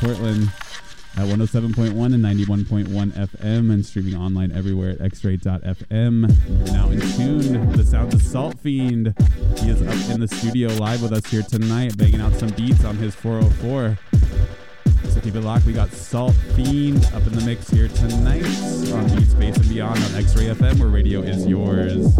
Portland at 107.1 and 91.1 FM and streaming online everywhere at xray.fm. You're now in tune the sounds of Saltfeend. He is up in the studio live with us here tonight, banging out some beats on his 404. So keep it locked. We got Salt Fiend up in the mix here tonight on Beats Bass and Beyond on X Ray FM, where radio is yours.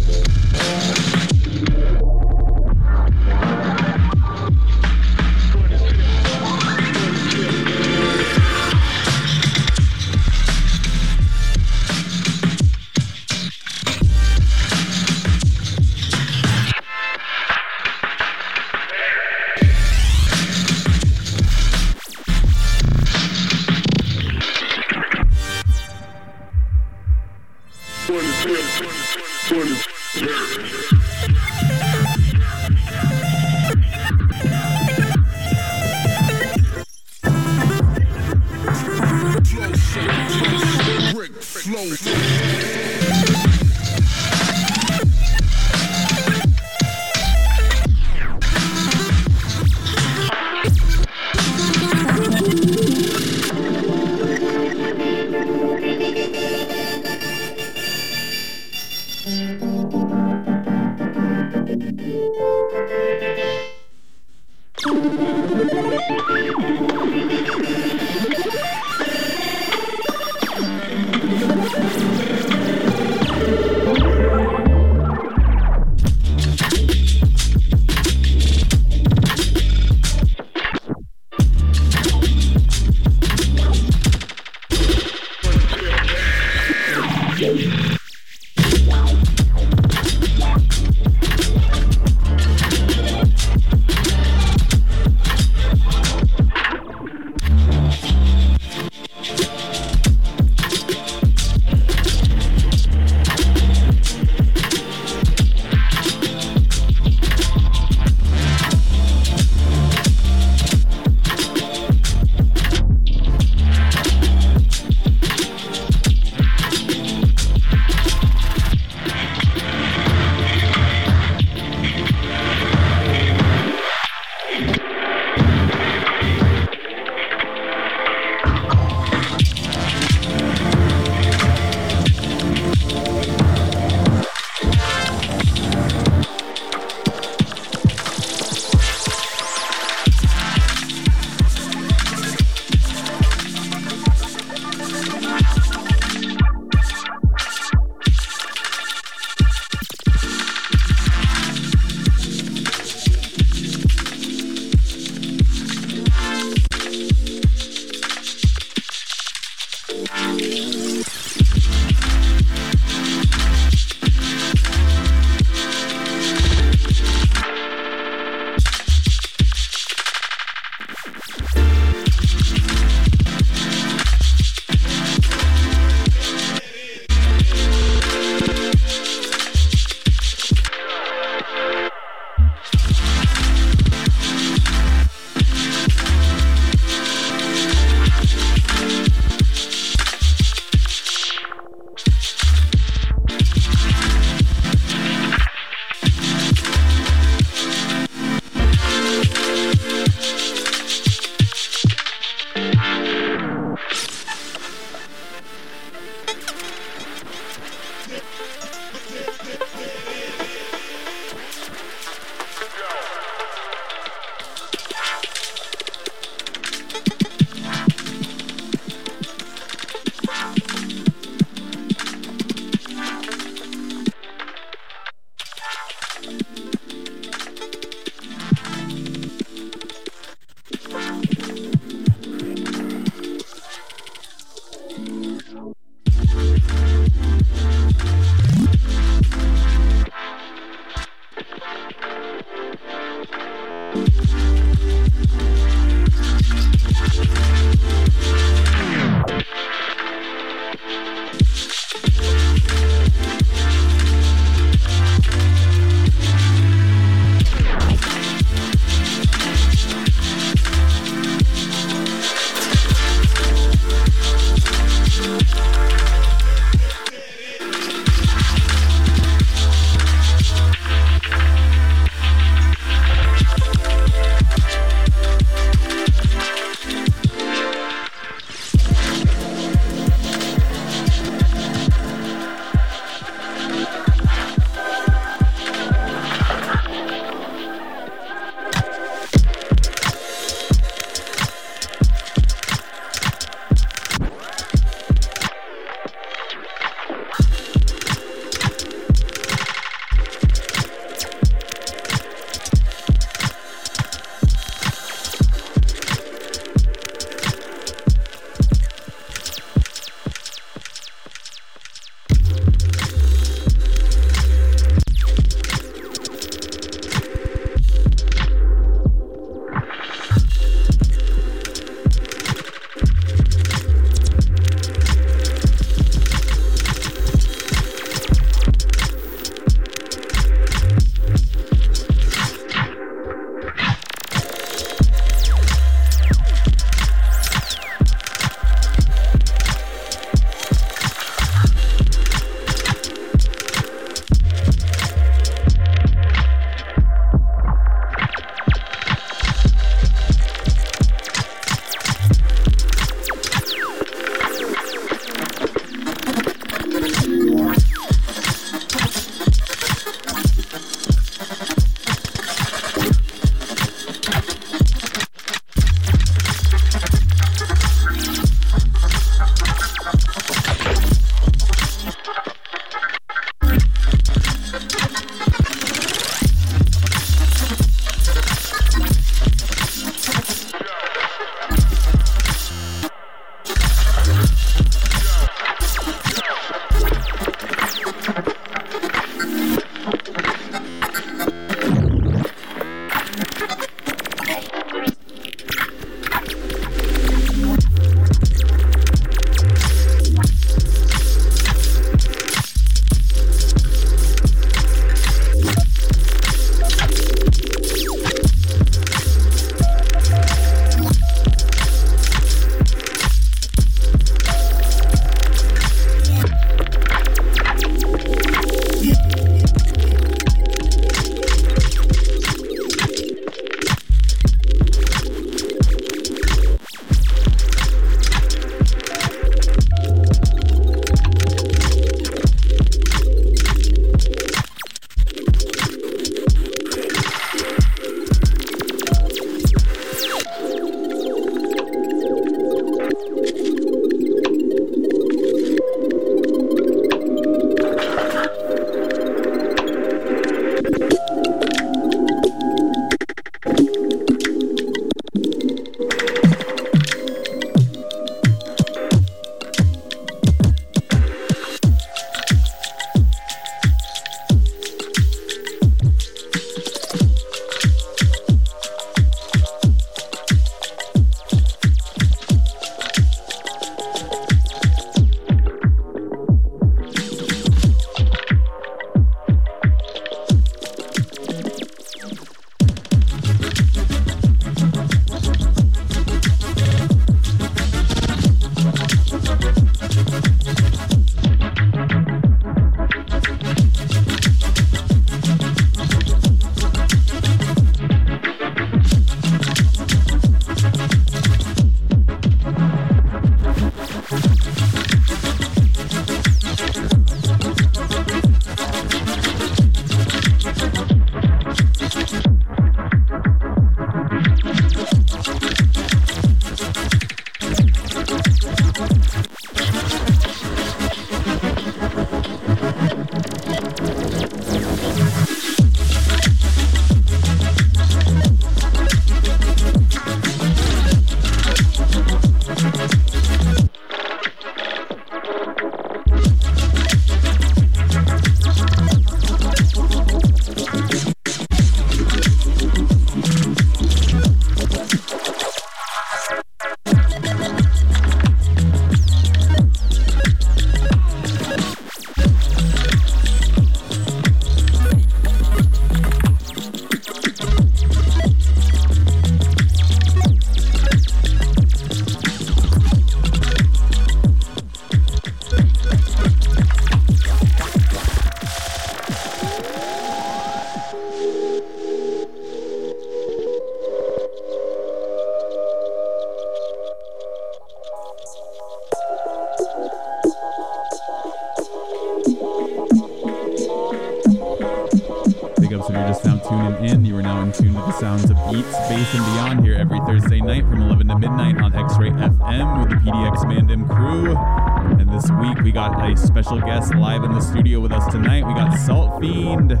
And this week we got a special guest live in the studio with us tonight. We got Saltfeend.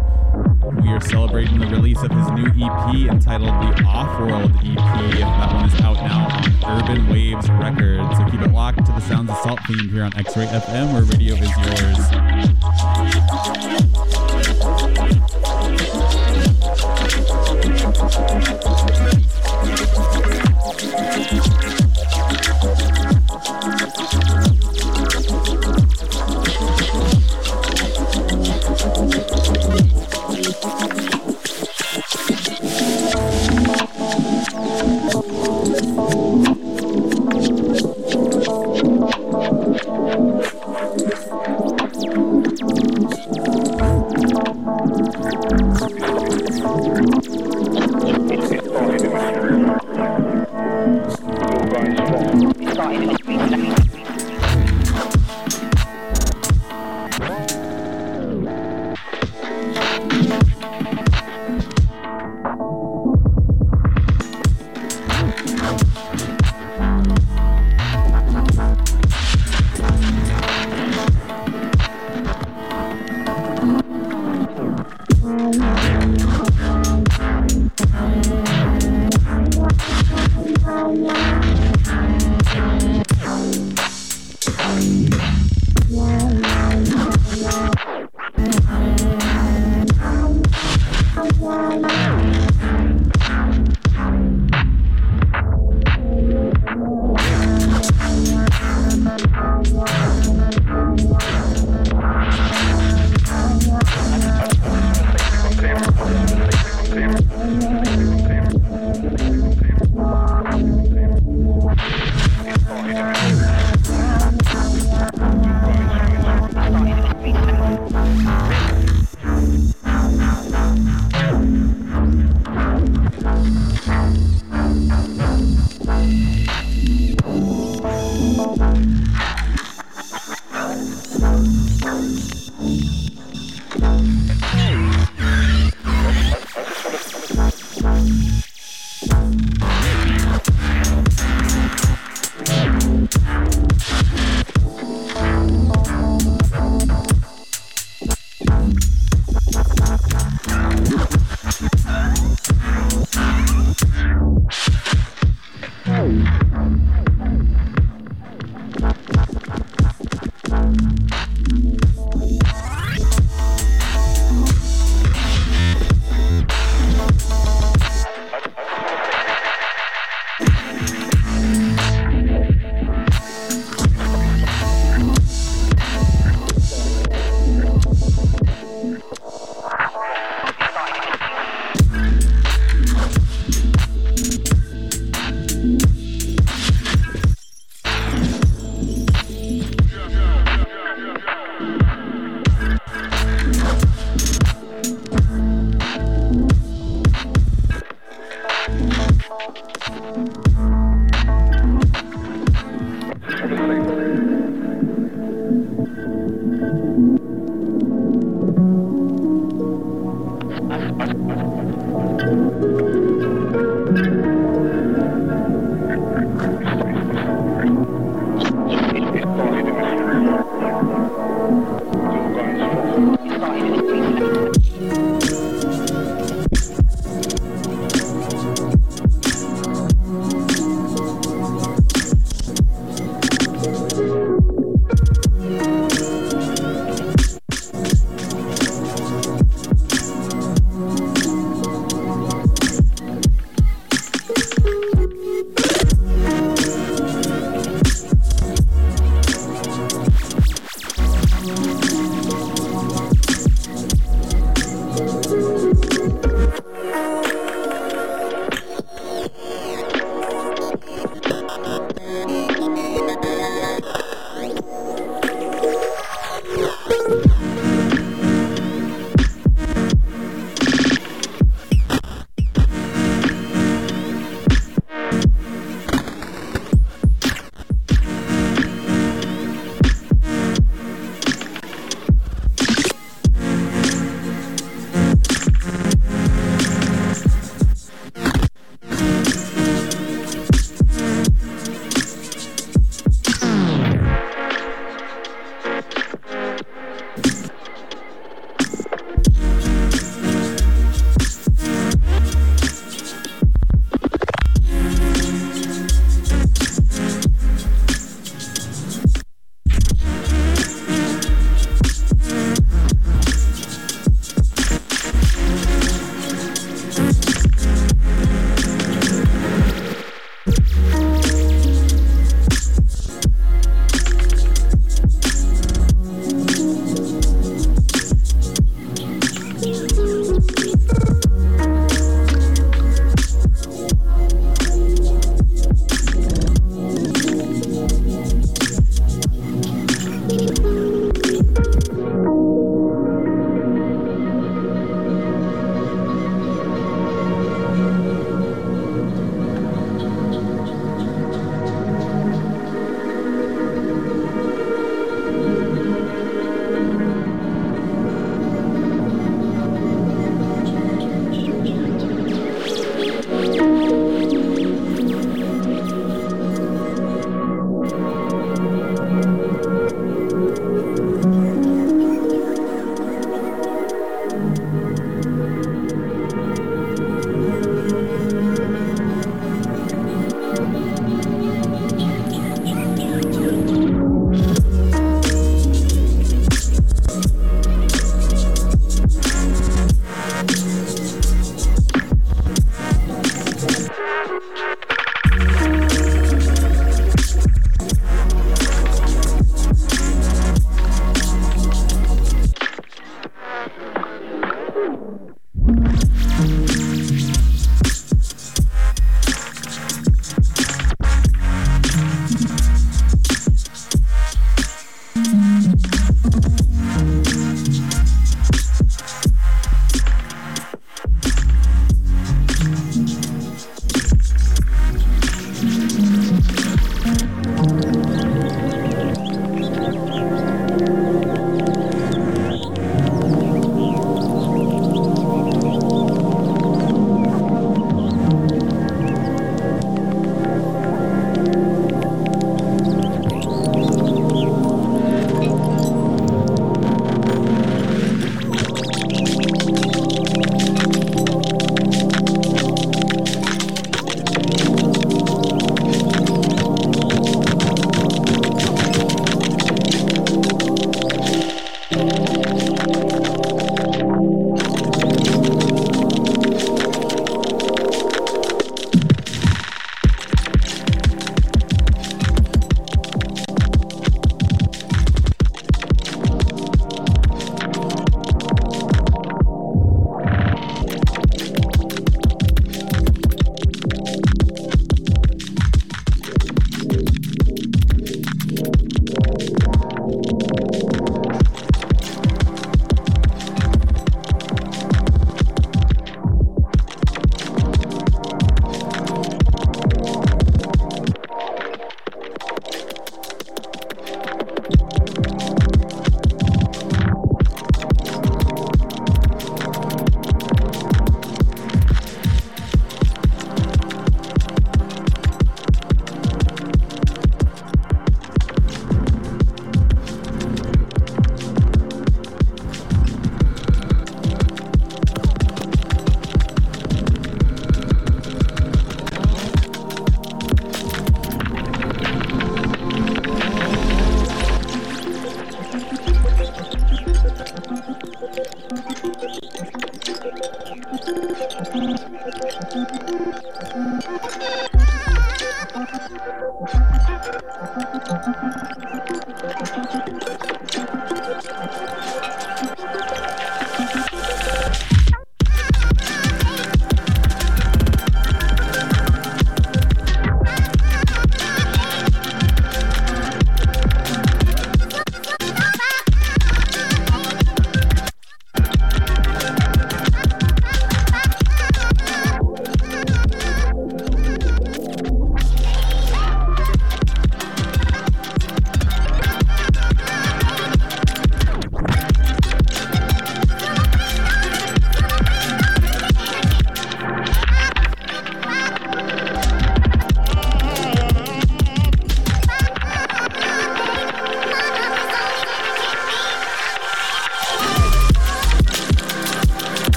We are celebrating the release of his new EP entitled the Off-World EP. That one is out now on Urban Waves Records. So keep it locked to the sounds of Saltfeend here on X-Ray FM where radio is yours.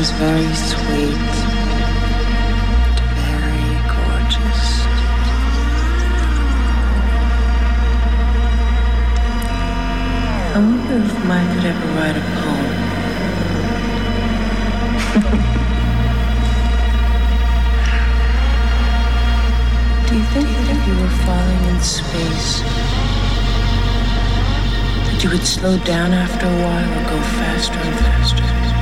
James very sweet. Very gorgeous. I wonder if Mike could ever write a poem. Do you think that if you were falling in space, that you would slow down after a while or go faster and? Faster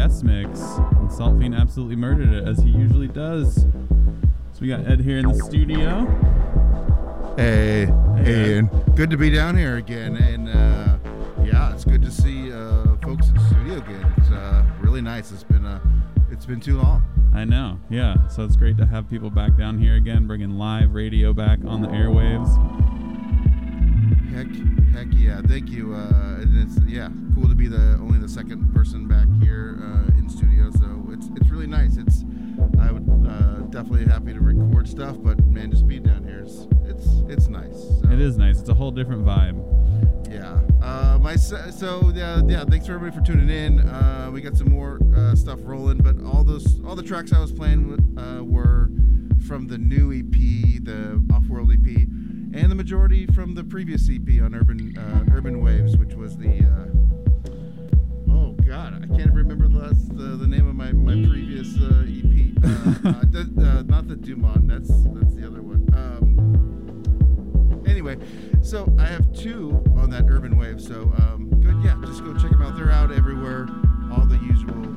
guest mix. And Saltfeend absolutely murdered it, as he usually does. So we got Ed here in the studio. Hey, Hey, hey, Ed. and good to be down here again. And uh, yeah, it's good to see uh, folks in the studio again. It's uh, really nice. It's been uh, it's been too long. I know, yeah. So it's great to have people back down here again, bringing live radio back on the airwaves. Heck, heck yeah! Thank you. Uh, and it's yeah, cool to be the only the second person back here uh, in studio. So it's it's really nice. It's I would uh, definitely happy to record stuff, but man, just being down here, it's it's it's nice. So. It is nice. It's a whole different vibe. Yeah. Uh, my so yeah yeah. Thanks for everybody for tuning in. Uh, we got some more uh, stuff rolling, but all those all the tracks I was playing uh, were from the new EP, the Off-World EP, and the majority from the previous EP on Urban uh, Urban Waves, which was the. Uh, God, I can't remember the last, the, the name of my my previous uh, EP. Uh, uh, uh, not the Dumont. That's that's the other one. Um, anyway, so I have two on that Urban Wave. So um, good, yeah. Just go check them out. They're out everywhere, all the usual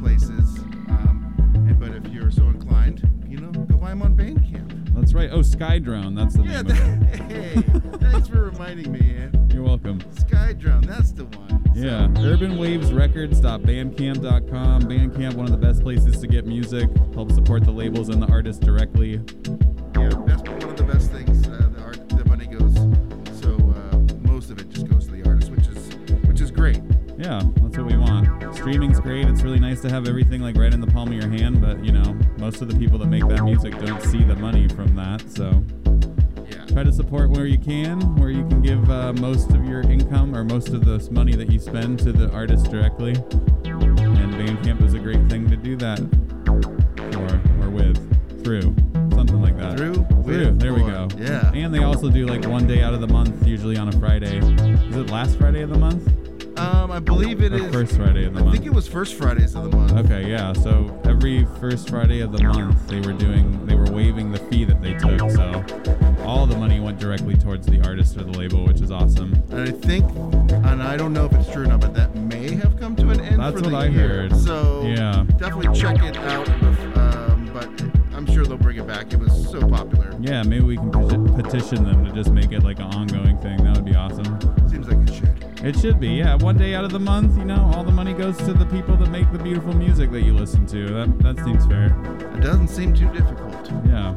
places. Um, and, but if you're so inclined, you know, go buy them on Bandcamp. That's right. Oh, Skydrone. That's the Yeah, name it. that, hey, thanks for reminding me, man. You're welcome. Skydrone, that's the one. Yeah, urbanwavesrecords.bandcamp.com. Bandcamp, one of the best places to get music. Help support the labels and the artists directly. Yeah, that's one of the best things. Uh, the art, the money goes. So uh, most of it just goes to the artist, which is which is great. Yeah, that's what we want. Streaming's great. It's really nice to have everything like right in the palm of your hand, but you know, most of the people that make that music don't see the money from that. So. Try to support where you can, where you can give uh, most of your income or most of this money that you spend to the artist directly. And Bandcamp is a great thing to do that for or with, through, something like that. Through, Through. with, There we go. Yeah. And they also do like one day out of the month, usually on a Friday. Is it last Friday of the month? Um, I believe it is. first Friday of the I month? I think it was first Fridays of the month. Okay, yeah. So every first Friday of the month, they were doing, they were waiving the fee that they took. So all the money went directly towards the artist or the label, which is awesome. And I think, and I don't know if it's true or not, but that may have come to an end. That's for what the I year. heard. So Yeah. definitely check it out. Um, but I'm sure they'll bring it back. It was so popular. Yeah, maybe we can peti- petition them to just make it like an ongoing thing. That would be awesome. It should. Be, yeah. One day out of the month, you know, all the money goes to the people that make the beautiful music that you listen to. That that seems fair. It doesn't seem too difficult. Yeah.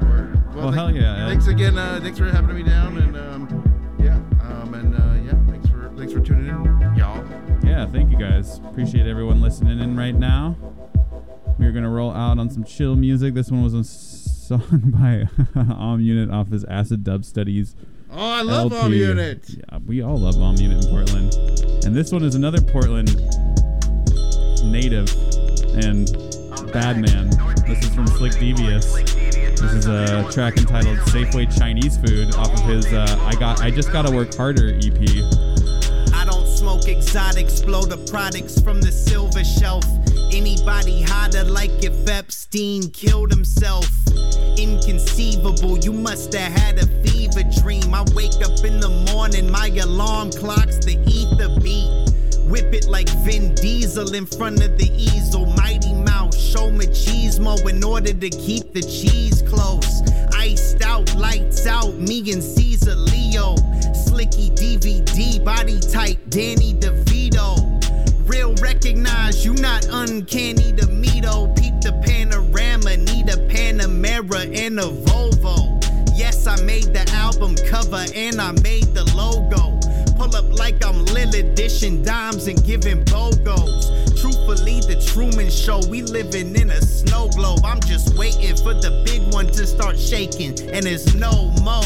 Word. Well, hell yeah, Thanks again. Uh, thanks for having me down, and um, yeah, um, and uh, yeah, thanks for thanks for tuning in, y'all. Yeah, thank you guys. Appreciate everyone listening in right now. We're gonna roll out on some chill music. This one was a song by Om Unit off his Acid Dub Studies. Oh, I love LP. Om Unit. Yeah, we all love Om Unit in Portland. And this one is another Portland native and bad man. This is from Slick Devious. This is a track entitled Safeway Chinese Food off of his uh, I got I just gotta work harder EP. I don't smoke exotic exploder products from the silver shelf. Anybody hotter like if Epstein killed himself? Inconceivable, you must have had a fever dream. I wake up in the morning, my alarm clock's the ether beat. Whip it like Vin Diesel in front of the easel. Mighty Mouse, show machismo in order to keep the cheese close. Iced out, lights out, me and Caesar Leo. Slicky DVD, body type, Danny DeVito. Real recognize you not uncanny to me though. Peep the panorama, need a Panamera and a Volvo. Yes, I made the album cover and I made the logo. Pull up like I'm Lillard dishing dimes and giving BOGOs. Truthfully, the Truman Show, we living in a snow globe. I'm just waiting for the big one to start shaking, and it's no mo.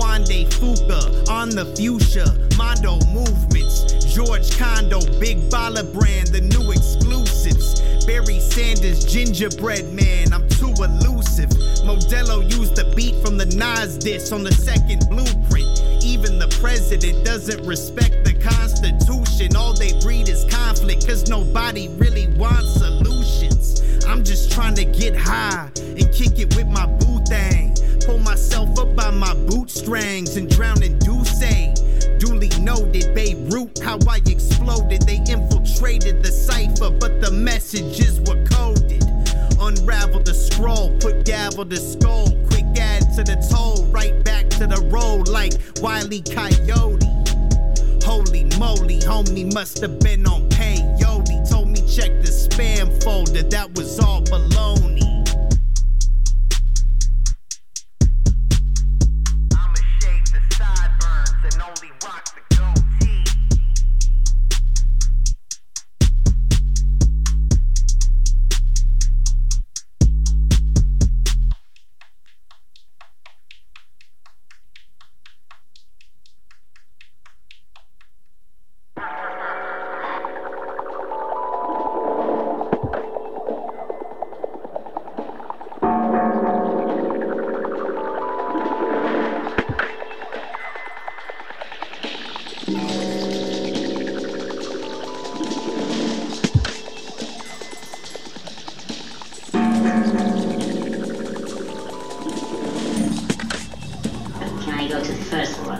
Wande Fuka on the fuchsia, Mondo movements. George Condo, Big Baller brand, the new exclusives. Barry Sanders, gingerbread man, I'm too elusive. Modelo used the beat from the Nas diss on the second blueprint. Even the president doesn't respect the Constitution. All they breed is conflict, cause nobody really wants solutions. I'm just trying to get high and kick it with my boo thing. Pull myself up by my bootstrings and drown in Douce. Duly noted, Beirut, how I exploded. They infiltrated the cipher, but the messages were coded. Unravel the scroll, put gavel to skull. Quick to the toll, right back to the road like Wiley Coyote. Holy moly, homie must have been on peyote. Told me check the spam folder, that was all baloney.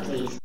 Please?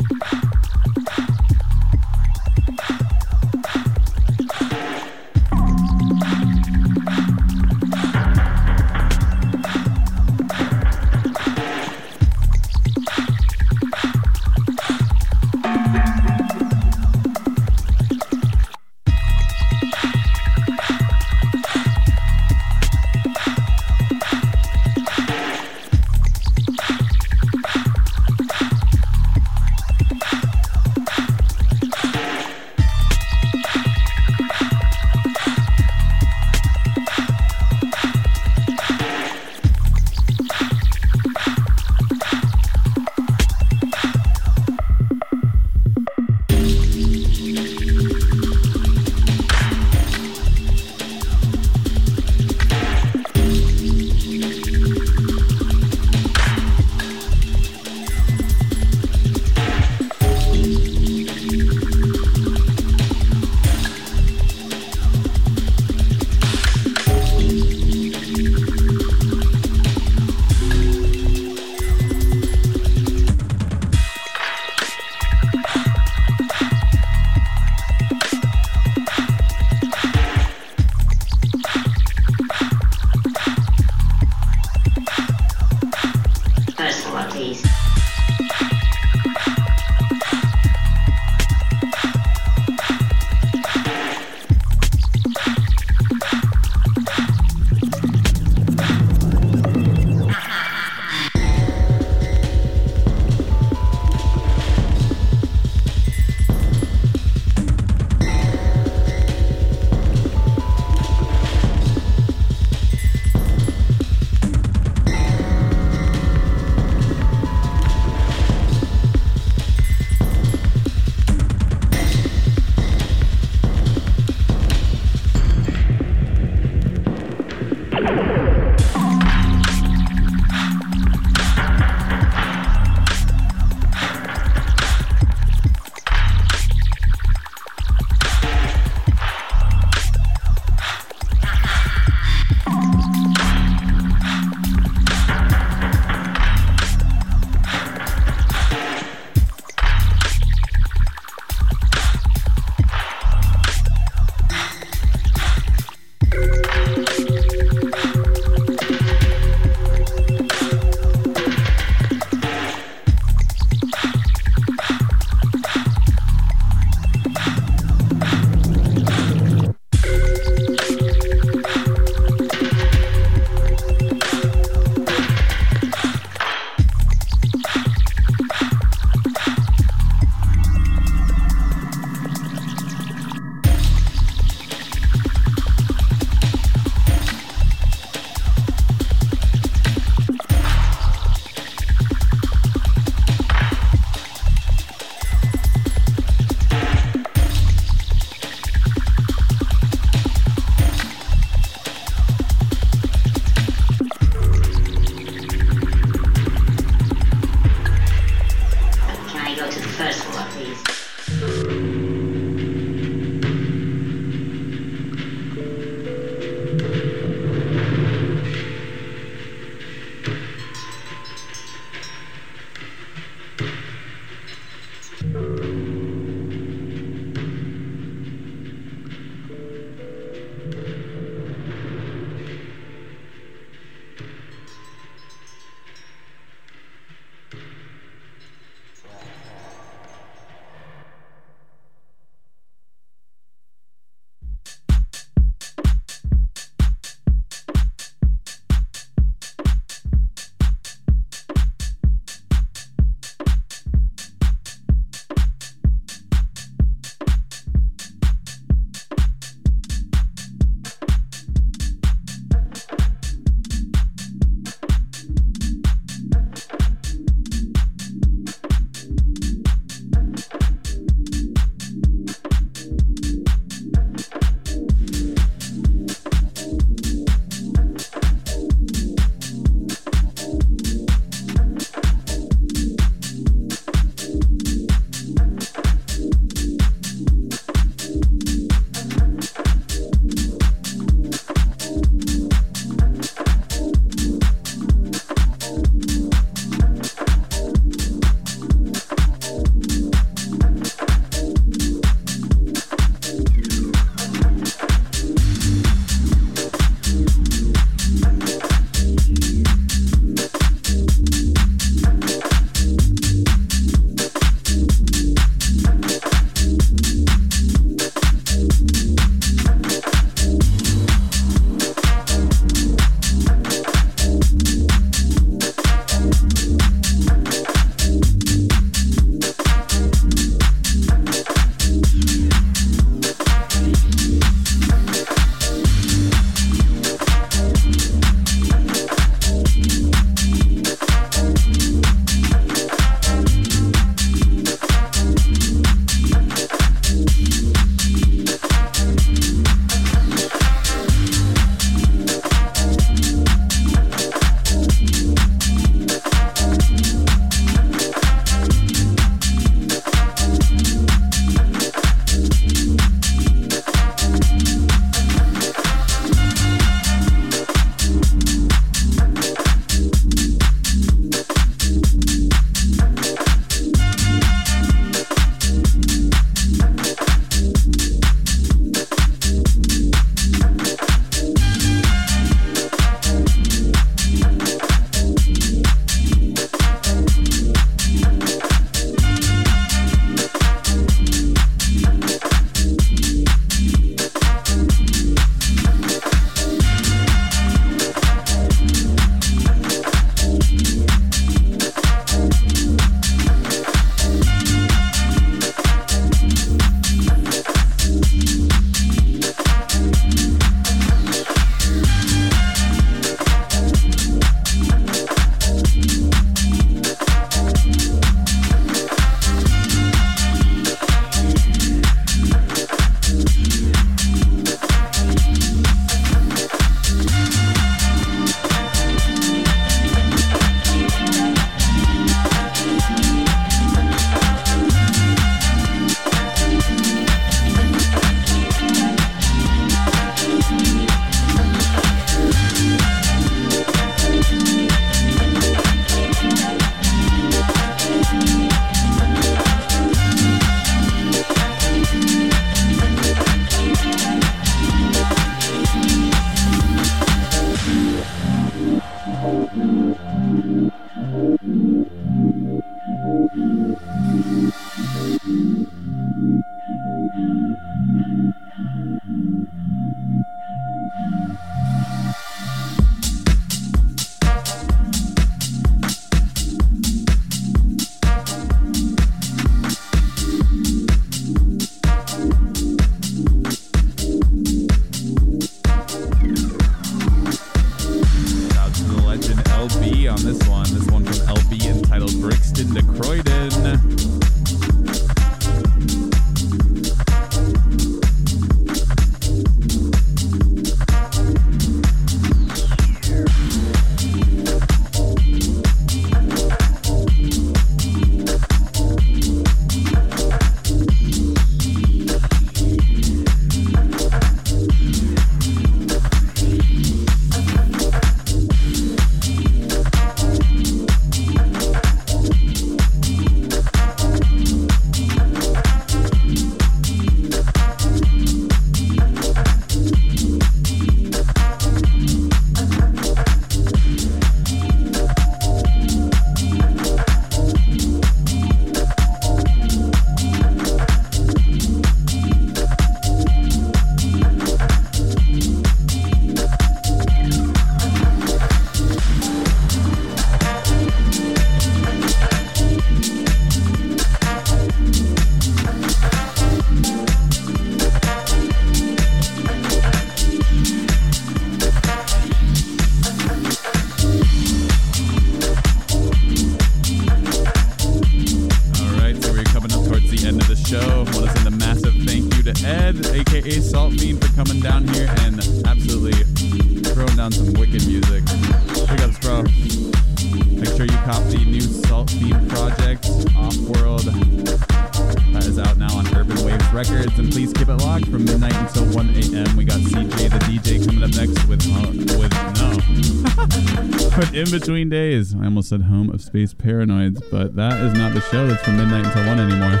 Almost said Home of Space Paranoids, but that is not the show that's from midnight until 1 anymore.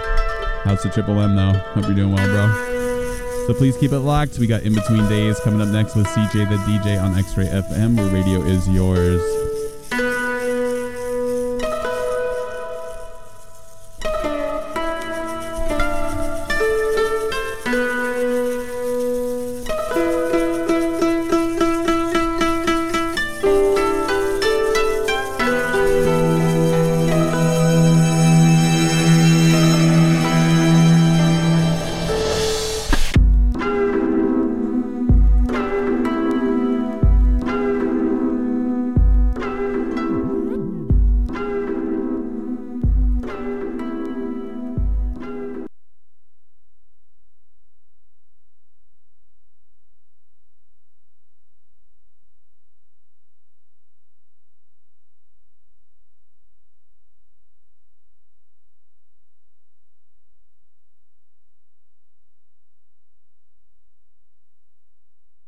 How's the Triple M though? Hope you're doing well, bro. So please keep it locked. We got In Between Days coming up next with CJ the DJ on X Ray FM, where radio is yours.